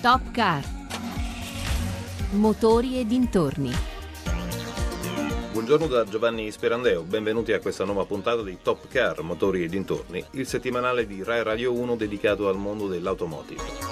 Top Car. Motori e dintorni. Buongiorno da Giovanni Sperandeo, benvenuti a questa nuova puntata di Top Car, Motori e dintorni, il settimanale di Rai Radio 1 dedicato al mondo dell'automotive.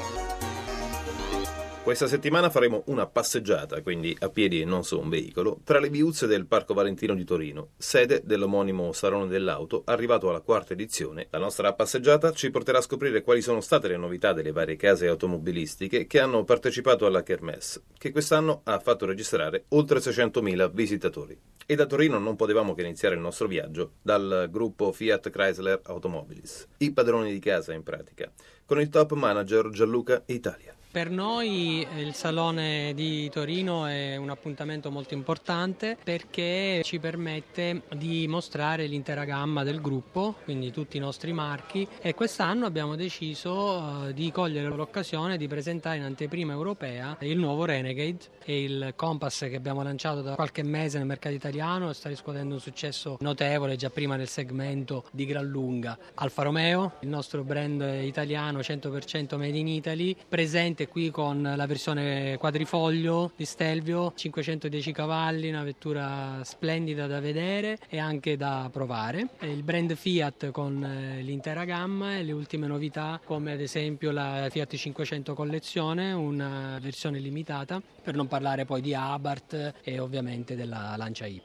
Questa settimana faremo una passeggiata, quindi a piedi e non su un veicolo, tra le viuzze del Parco Valentino di Torino, sede dell'omonimo Salone dell'Auto, arrivato alla quarta edizione. La nostra passeggiata ci porterà a scoprire quali sono state le novità delle varie case automobilistiche che hanno partecipato alla Kermesse, che quest'anno ha fatto registrare oltre 600.000 visitatori. E da Torino non potevamo che iniziare il nostro viaggio dal gruppo Fiat Chrysler Automobilis, i padroni di casa in pratica, con il top manager Gianluca Italia. Per noi eh, il Salone di Torino è un appuntamento molto importante perché ci permette di mostrare l'intera gamma del gruppo, quindi tutti i nostri marchi e quest'anno abbiamo deciso eh, di cogliere l'occasione di presentare in anteprima europea il nuovo Renegade e il Compass che abbiamo lanciato da qualche mese nel mercato italiano e sta riscuotendo un successo notevole già prima nel segmento di gran lunga. Alfa Romeo, il nostro brand italiano 100% made in Italy, presente presente qui con la versione quadrifoglio di Stelvio, 510 cavalli, una vettura splendida da vedere e anche da provare. Il brand Fiat con eh, l'intera gamma e le ultime novità come ad esempio la Fiat 500 collezione, una versione limitata, per non parlare poi di Abarth e ovviamente della Lancia Y.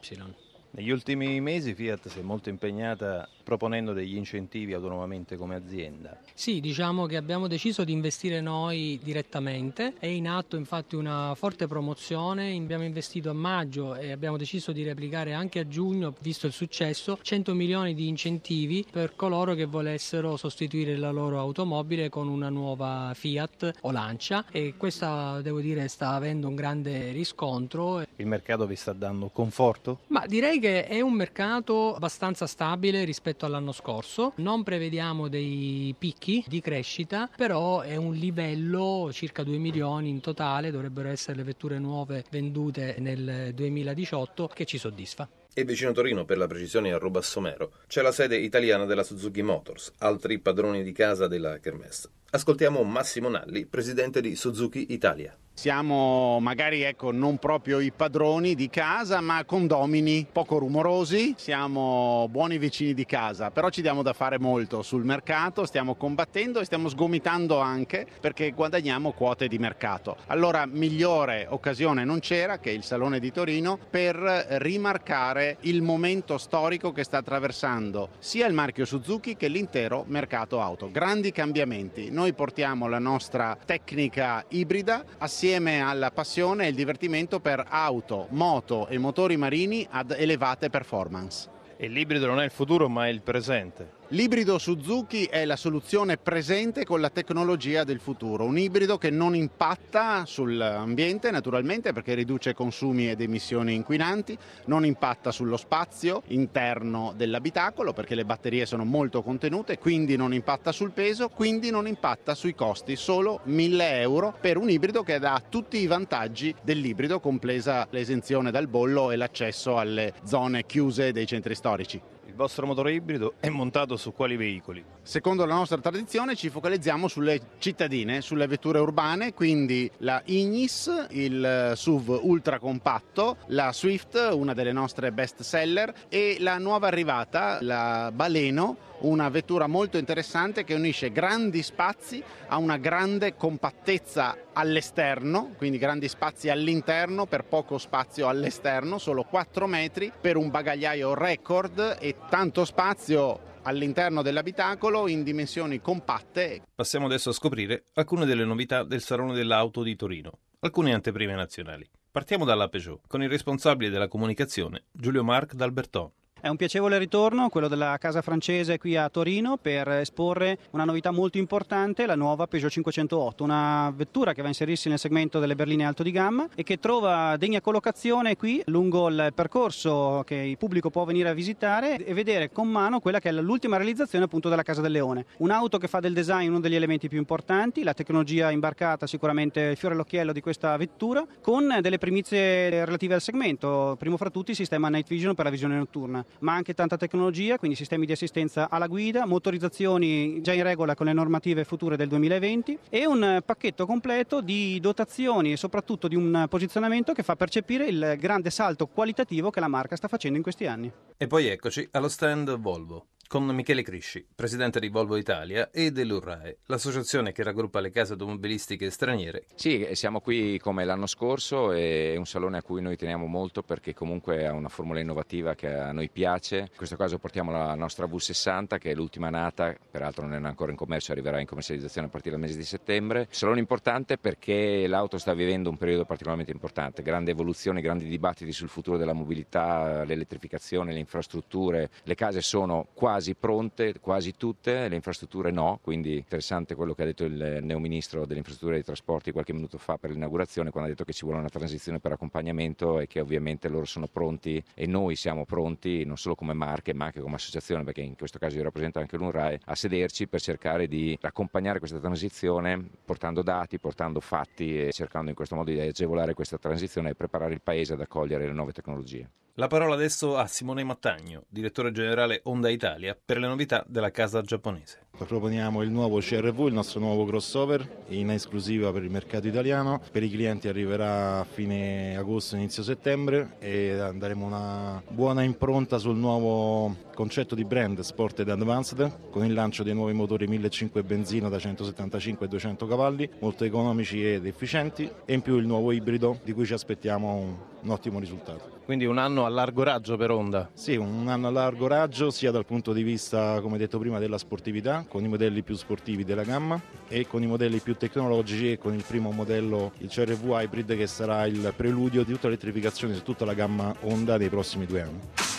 Negli ultimi mesi Fiat si è molto impegnata proponendo degli incentivi autonomamente come azienda. Sì, diciamo che abbiamo deciso di investire noi direttamente, è in atto infatti una forte promozione, abbiamo investito a maggio e abbiamo deciso di replicare anche a giugno, visto il successo, 100 milioni di incentivi per coloro che volessero sostituire la loro automobile con una nuova Fiat o Lancia e questa devo dire sta avendo un grande riscontro. Il mercato vi sta dando conforto? Ma direi che è un mercato abbastanza stabile rispetto all'anno scorso. Non prevediamo dei picchi di crescita, però è un livello circa 2 milioni in totale, dovrebbero essere le vetture nuove vendute nel 2018 che ci soddisfa. E vicino Torino, per la precisione a Robassomero, c'è la sede italiana della Suzuki Motors, altri padroni di casa della Kermesse. Ascoltiamo Massimo Nalli, presidente di Suzuki Italia. Siamo magari ecco, non proprio i padroni di casa, ma condomini poco rumorosi, siamo buoni vicini di casa, però ci diamo da fare molto sul mercato, stiamo combattendo e stiamo sgomitando anche perché guadagniamo quote di mercato. Allora migliore occasione non c'era che il Salone di Torino per rimarcare il momento storico che sta attraversando sia il marchio Suzuki che l'intero mercato auto. Grandi cambiamenti. Noi portiamo la nostra tecnica ibrida assieme assieme alla passione e il divertimento per auto, moto e motori marini ad elevate performance. E l'ibrido non è il futuro ma è il presente. L'ibrido Suzuki è la soluzione presente con la tecnologia del futuro, un ibrido che non impatta sull'ambiente naturalmente perché riduce consumi ed emissioni inquinanti, non impatta sullo spazio interno dell'abitacolo perché le batterie sono molto contenute, quindi non impatta sul peso, quindi non impatta sui costi, solo 1000 euro per un ibrido che dà tutti i vantaggi dell'ibrido, compresa l'esenzione dal bollo e l'accesso alle zone chiuse dei centri storici. Il vostro motore ibrido è montato su quali veicoli? Secondo la nostra tradizione ci focalizziamo sulle cittadine, sulle vetture urbane, quindi la Ignis, il SUV ultra compatto, la Swift, una delle nostre best seller e la nuova arrivata, la Baleno, una vettura molto interessante che unisce grandi spazi a una grande compattezza all'esterno, quindi grandi spazi all'interno per poco spazio all'esterno, solo 4 metri per un bagagliaio record e tanto spazio all'interno dell'abitacolo in dimensioni compatte. Passiamo adesso a scoprire alcune delle novità del Salone dell'Auto di Torino, alcune anteprime nazionali. Partiamo dalla Peugeot, con il responsabile della comunicazione, Giulio Marc d'Alberton. È un piacevole ritorno, quello della casa francese qui a Torino, per esporre una novità molto importante, la nuova Peugeot 508, una vettura che va a inserirsi nel segmento delle berline alto di gamma e che trova degna collocazione qui lungo il percorso che il pubblico può venire a visitare e vedere con mano quella che è l'ultima realizzazione appunto della Casa del Leone. Un'auto che fa del design uno degli elementi più importanti, la tecnologia imbarcata sicuramente il fiore all'occhiello di questa vettura, con delle primizie relative al segmento, primo fra tutti il sistema Night Vision per la visione notturna ma anche tanta tecnologia, quindi sistemi di assistenza alla guida, motorizzazioni già in regola con le normative future del 2020 e un pacchetto completo di dotazioni e soprattutto di un posizionamento che fa percepire il grande salto qualitativo che la marca sta facendo in questi anni. E poi eccoci allo stand Volvo con Michele Crisci, presidente di Volvo Italia e dell'URAE, l'associazione che raggruppa le case automobilistiche straniere. Sì, siamo qui come l'anno scorso, è un salone a cui noi teniamo molto perché comunque ha una formula innovativa che a noi piace. In questo caso portiamo la nostra V60 che è l'ultima nata, peraltro non è ancora in commercio, arriverà in commercializzazione a partire dal mese di settembre. Salone importante perché l'auto sta vivendo un periodo particolarmente importante, grande evoluzione, grandi dibattiti sul futuro della mobilità, l'elettrificazione, le infrastrutture, le case sono quasi quasi pronte, quasi tutte, le infrastrutture no, quindi interessante quello che ha detto il neoministro delle infrastrutture e dei trasporti qualche minuto fa per l'inaugurazione, quando ha detto che ci vuole una transizione per accompagnamento e che ovviamente loro sono pronti e noi siamo pronti, non solo come marche ma anche come associazione, perché in questo caso io rappresento anche l'UNRAE, a sederci per cercare di accompagnare questa transizione portando dati, portando fatti e cercando in questo modo di agevolare questa transizione e preparare il Paese ad accogliere le nuove tecnologie. La parola adesso a Simone Mattagno, direttore generale Honda Italia, per le novità della casa giapponese. Proponiamo il nuovo CRV, il nostro nuovo crossover in esclusiva per il mercato italiano. Per i clienti arriverà a fine agosto, inizio settembre e daremo una buona impronta sul nuovo concetto di brand Sport ed Advanced con il lancio dei nuovi motori 1500 benzina da 175 e 200 cavalli, molto economici ed efficienti e in più il nuovo ibrido di cui ci aspettiamo un, un ottimo risultato. Quindi un anno a largo raggio per Honda? Sì, un anno a largo raggio sia dal punto di vista, come detto prima, della sportività, con i modelli più sportivi della gamma e con i modelli più tecnologici e con il primo modello, il CRV Hybrid, che sarà il preludio di tutta l'elettrificazione su tutta la gamma Honda dei prossimi due anni.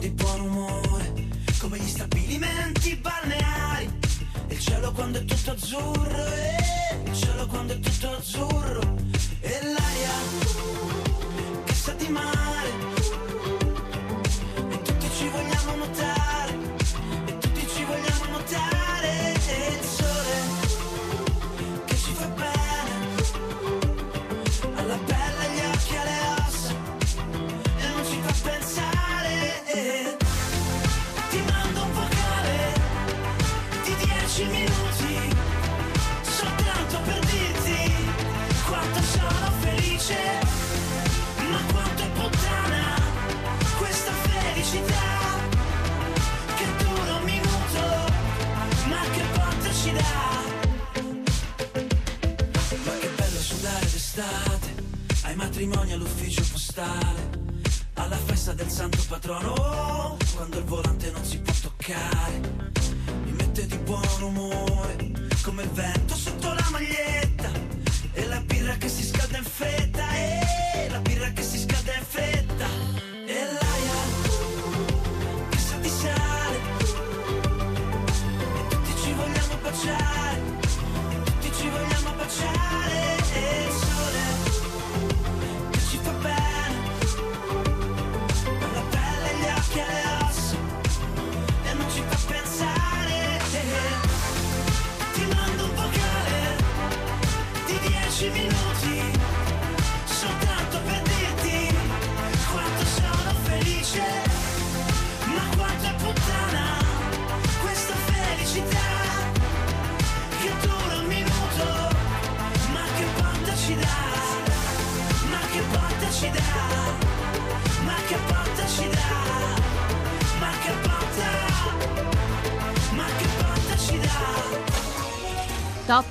Di buon umore, come gli stabilimenti balneari. Il cielo quando è tutto azzurro, eh, il cielo quando è tutto azzurro. E l'aria che sa di mare.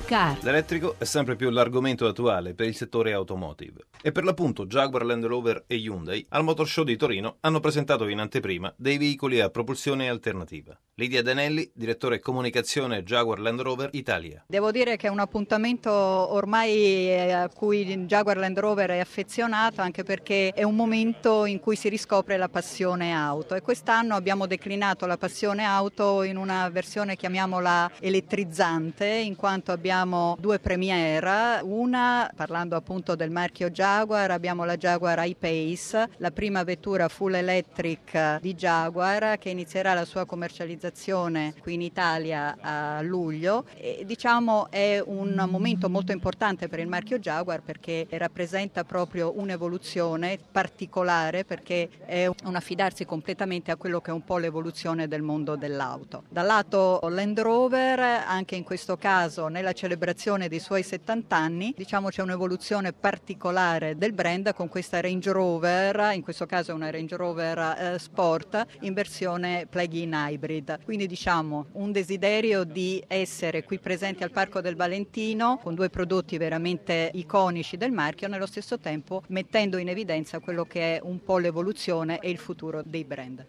Car. L'elettrico è sempre più l'argomento attuale per il settore automotive. E per l'appunto Jaguar Land Rover e Hyundai al Motor Show di Torino hanno presentato in anteprima dei veicoli a propulsione alternativa. Lidia Danelli, direttore comunicazione Jaguar Land Rover Italia. Devo dire che è un appuntamento ormai eh, a cui Jaguar Land Rover è affezionato anche perché è un momento in cui si riscopre la passione auto e quest'anno abbiamo declinato la passione auto in una versione chiamiamola elettrizzante in quanto abbiamo due premiere, una parlando appunto del marchio Jaguar abbiamo la Jaguar I-Pace, la prima vettura full electric di Jaguar che inizierà la sua commercializzazione qui in Italia a luglio e diciamo è un momento molto importante per il marchio Jaguar perché rappresenta proprio un'evoluzione particolare perché è un affidarsi completamente a quello che è un po' l'evoluzione del mondo dell'auto. Dal lato Land Rover anche in questo caso nella celebrazione dei suoi 70 anni diciamo c'è un'evoluzione particolare del brand con questa Range Rover, in questo caso è una Range Rover eh, Sport in versione plug-in hybrid. Quindi diciamo un desiderio di essere qui presenti al Parco del Valentino con due prodotti veramente iconici del marchio, nello stesso tempo mettendo in evidenza quello che è un po' l'evoluzione e il futuro dei brand.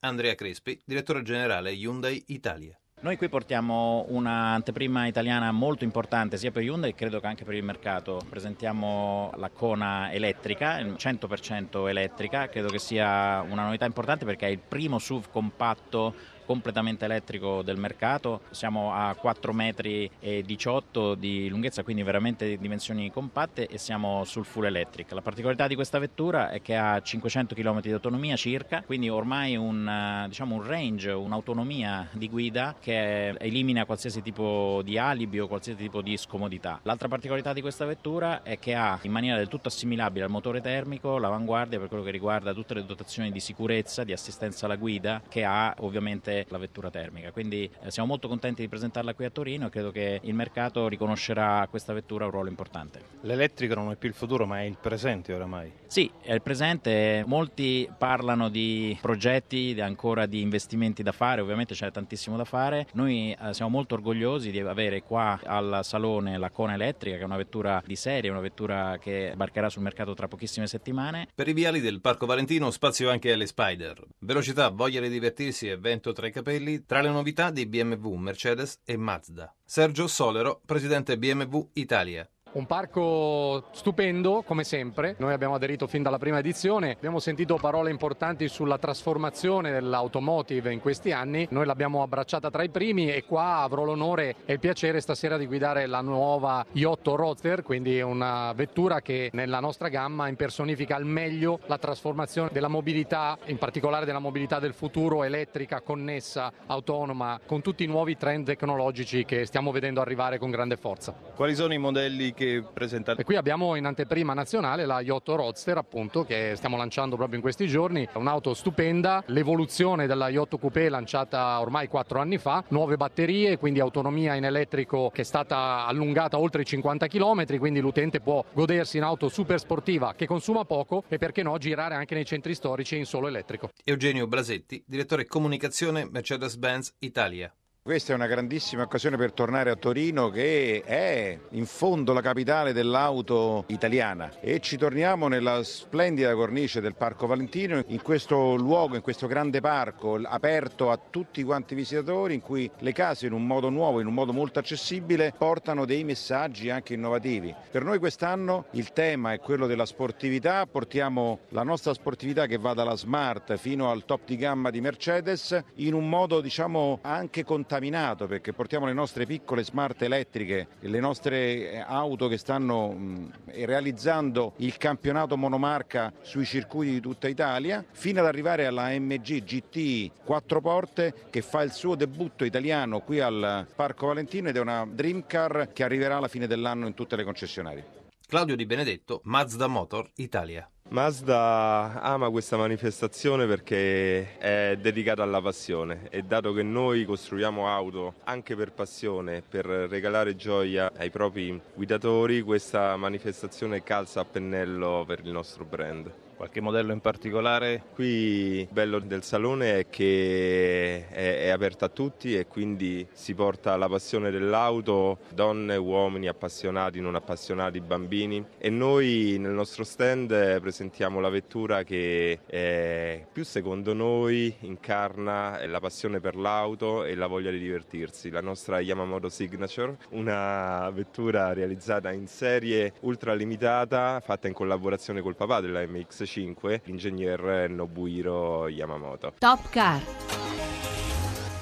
Andrea Crespi, direttore generale Hyundai Italia. Noi qui portiamo un'anteprima italiana molto importante sia per Hyundai che credo che anche per il mercato. Presentiamo la Kona elettrica, 100% elettrica, credo che sia una novità importante perché è il primo SUV compatto completamente elettrico del mercato, siamo a 4 metri 18 di lunghezza, quindi veramente dimensioni compatte e siamo sul full electric. La particolarità di questa vettura è che ha 500 km di autonomia circa, quindi ormai un, diciamo, un range, un'autonomia di guida che elimina qualsiasi tipo di alibi o qualsiasi tipo di scomodità. L'altra particolarità di questa vettura è che ha in maniera del tutto assimilabile al motore termico l'avanguardia per quello che riguarda tutte le dotazioni di sicurezza, di assistenza alla guida che ha ovviamente la vettura termica. Quindi eh, siamo molto contenti di presentarla qui a Torino e credo che il mercato riconoscerà a questa vettura un ruolo importante. L'elettrico non è più il futuro ma è il presente oramai. Sì, è il presente. Molti parlano di progetti, di ancora di investimenti da fare, ovviamente c'è tantissimo da fare. Noi eh, siamo molto orgogliosi di avere qua al salone la Kona elettrica che è una vettura di serie, una vettura che barcherà sul mercato tra pochissime settimane. Per i viali del Parco Valentino spazio anche alle Spider. Velocità, voglia di divertirsi e vento tra i capelli tra le novità di BMW, Mercedes e Mazda. Sergio Solero, presidente BMW Italia. Un parco stupendo, come sempre. Noi abbiamo aderito fin dalla prima edizione. Abbiamo sentito parole importanti sulla trasformazione dell'automotive in questi anni. Noi l'abbiamo abbracciata tra i primi e qua avrò l'onore e il piacere stasera di guidare la nuova Iotto Roadster, quindi una vettura che nella nostra gamma impersonifica al meglio la trasformazione della mobilità, in particolare della mobilità del futuro, elettrica, connessa, autonoma, con tutti i nuovi trend tecnologici che stiamo vedendo arrivare con grande forza. Quali sono i modelli che presentate? E qui abbiamo in anteprima nazionale la Iotto Roadster, appunto, che stiamo lanciando proprio in questi giorni. È un'auto stupenda, l'evoluzione della Iotto Coupé lanciata ormai quattro anni fa, nuove batterie, quindi autonomia in elettrico che è stata allungata oltre i 50 km, quindi l'utente può godersi un'auto super sportiva che consuma poco e perché no girare anche nei centri storici in solo elettrico. Eugenio Blasetti, direttore comunicazione Mercedes-Benz Italia. Questa è una grandissima occasione per tornare a Torino che è in fondo la capitale dell'auto italiana. E ci torniamo nella splendida cornice del Parco Valentino, in questo luogo, in questo grande parco aperto a tutti quanti i visitatori in cui le case in un modo nuovo, in un modo molto accessibile portano dei messaggi anche innovativi. Per noi quest'anno il tema è quello della sportività, portiamo la nostra sportività che va dalla Smart fino al top di gamma di Mercedes in un modo diciamo anche contaminato perché portiamo le nostre piccole smart elettriche, le nostre auto che stanno mh, realizzando il campionato monomarca sui circuiti di tutta Italia, fino ad arrivare alla MG GT 4 porte che fa il suo debutto italiano qui al Parco Valentino ed è una Dream Car che arriverà alla fine dell'anno in tutte le concessionarie. Claudio Di Benedetto, Mazda Motor Italia. Mazda ama questa manifestazione perché è dedicata alla passione e dato che noi costruiamo auto anche per passione, per regalare gioia ai propri guidatori, questa manifestazione calza a pennello per il nostro brand. Qualche modello in particolare? Qui il bello del salone è che è, è aperta a tutti e quindi si porta la passione dell'auto, donne, uomini appassionati, non appassionati, bambini e noi nel nostro stand presentiamo la vettura che è, più secondo noi incarna la passione per l'auto e la voglia di divertirsi, la nostra Yamamoto Signature, una vettura realizzata in serie ultra limitata fatta in collaborazione col papà della MX5, l'ingegner Nobuhiro Yamamoto. Top Car.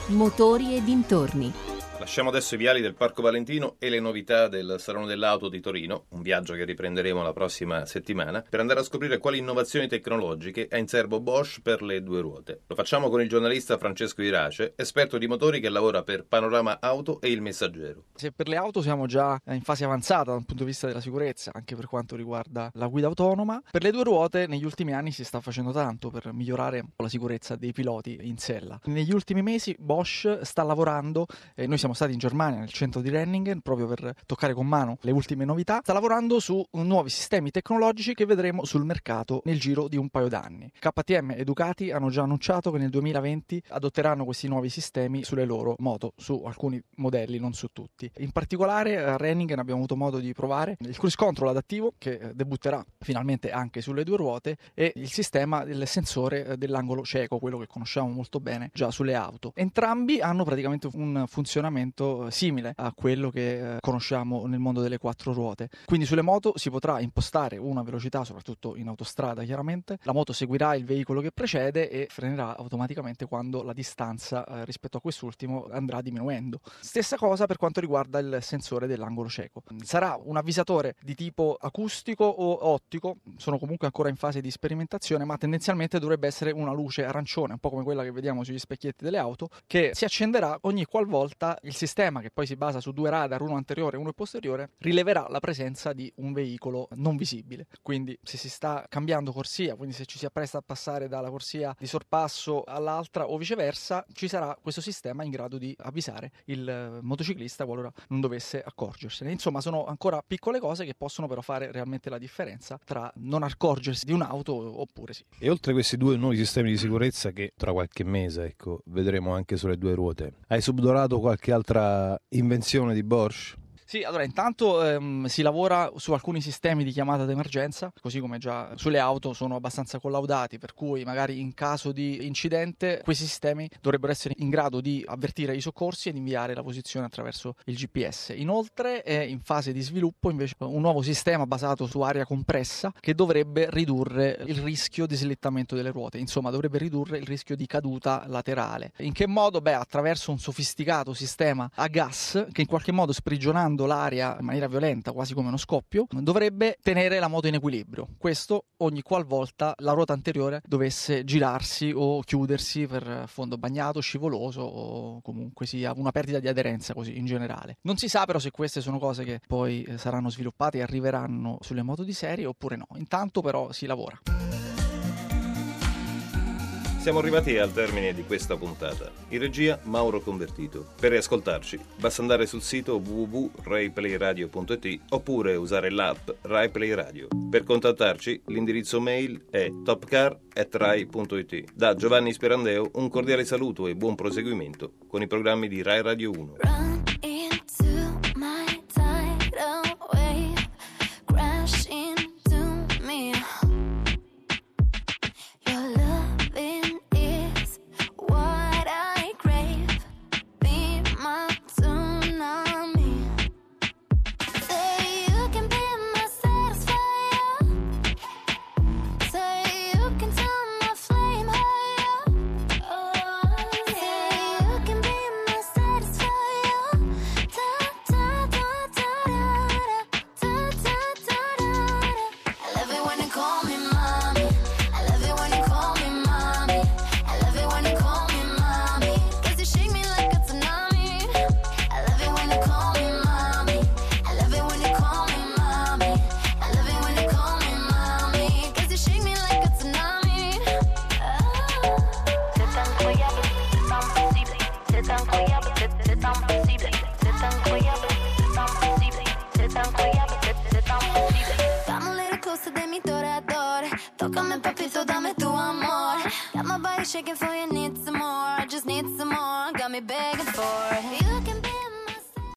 Motori e dintorni. Lasciamo adesso i viali del Parco Valentino e le novità del Salone dell'Auto di Torino, un viaggio che riprenderemo la prossima settimana, per andare a scoprire quali innovazioni tecnologiche ha in serbo Bosch per le due ruote. Lo facciamo con il giornalista Francesco Irace, esperto di motori che lavora per Panorama Auto e Il Messaggero. Se per le auto siamo già in fase avanzata dal punto di vista della sicurezza, anche per quanto riguarda la guida autonoma, per le due ruote negli ultimi anni si sta facendo tanto per migliorare la sicurezza dei piloti in sella. Negli ultimi mesi Bosch sta lavorando, e noi siamo stati in Germania nel centro di Renningen proprio per toccare con mano le ultime novità, sta lavorando su nuovi sistemi tecnologici che vedremo sul mercato nel giro di un paio d'anni. KTM e Ducati hanno già annunciato che nel 2020 adotteranno questi nuovi sistemi sulle loro moto, su alcuni modelli, non su tutti. In particolare a Renningen abbiamo avuto modo di provare il cruise control adattivo che eh, debutterà finalmente anche sulle due ruote e il sistema del sensore eh, dell'angolo cieco, quello che conosciamo molto bene già sulle auto. Entrambi hanno praticamente un funzionamento simile a quello che eh, conosciamo nel mondo delle quattro ruote. Quindi sulle moto si potrà impostare una velocità, soprattutto in autostrada chiaramente, la moto seguirà il veicolo che precede e frenerà automaticamente quando la distanza eh, rispetto a quest'ultimo andrà diminuendo. Stessa cosa per quanto riguarda il sensore dell'angolo cieco. Sarà un avvisatore di tipo acustico o ottico, sono comunque ancora in fase di sperimentazione, ma tendenzialmente dovrebbe essere una luce arancione, un po' come quella che vediamo sugli specchietti delle auto, che si accenderà ogni qualvolta il sistema, che poi si basa su due radar, uno anteriore e uno posteriore, rileverà la presenza di un veicolo non visibile. Quindi se si sta cambiando corsia, quindi se ci si appresta a passare dalla corsia di sorpasso all'altra o viceversa, ci sarà questo sistema in grado di avvisare il eh, motociclista qualora non dovesse accorgersene. Insomma, sono ancora piccole cose che possono però fare realmente la differenza tra non accorgersi di un'auto oppure sì. E oltre a questi due nuovi sistemi di sicurezza che tra qualche mese ecco, vedremo anche sulle due ruote, hai subdorato qualche altra invenzione di Bosch? Sì, allora intanto ehm, si lavora su alcuni sistemi di chiamata d'emergenza, così come già sulle auto sono abbastanza collaudati, per cui magari in caso di incidente questi sistemi dovrebbero essere in grado di avvertire i soccorsi ed inviare la posizione attraverso il GPS. Inoltre è in fase di sviluppo invece un nuovo sistema basato su aria compressa che dovrebbe ridurre il rischio di slittamento delle ruote, insomma dovrebbe ridurre il rischio di caduta laterale. In che modo? Beh, attraverso un sofisticato sistema a gas che in qualche modo sprigionando l'aria in maniera violenta, quasi come uno scoppio, dovrebbe tenere la moto in equilibrio. Questo ogni qualvolta la ruota anteriore dovesse girarsi o chiudersi per fondo bagnato, scivoloso o comunque sia una perdita di aderenza così in generale. Non si sa però se queste sono cose che poi eh, saranno sviluppate e arriveranno sulle moto di serie oppure no. Intanto però si lavora. Siamo arrivati al termine di questa puntata. In regia Mauro Convertito. Per riascoltarci basta andare sul sito www.raiplayradio.it oppure usare l'app RaiPlay Radio. Per contattarci l'indirizzo mail è topcar.rai.it. Da Giovanni Sperandeo un cordiale saluto e buon proseguimento con i programmi di Rai Radio 1.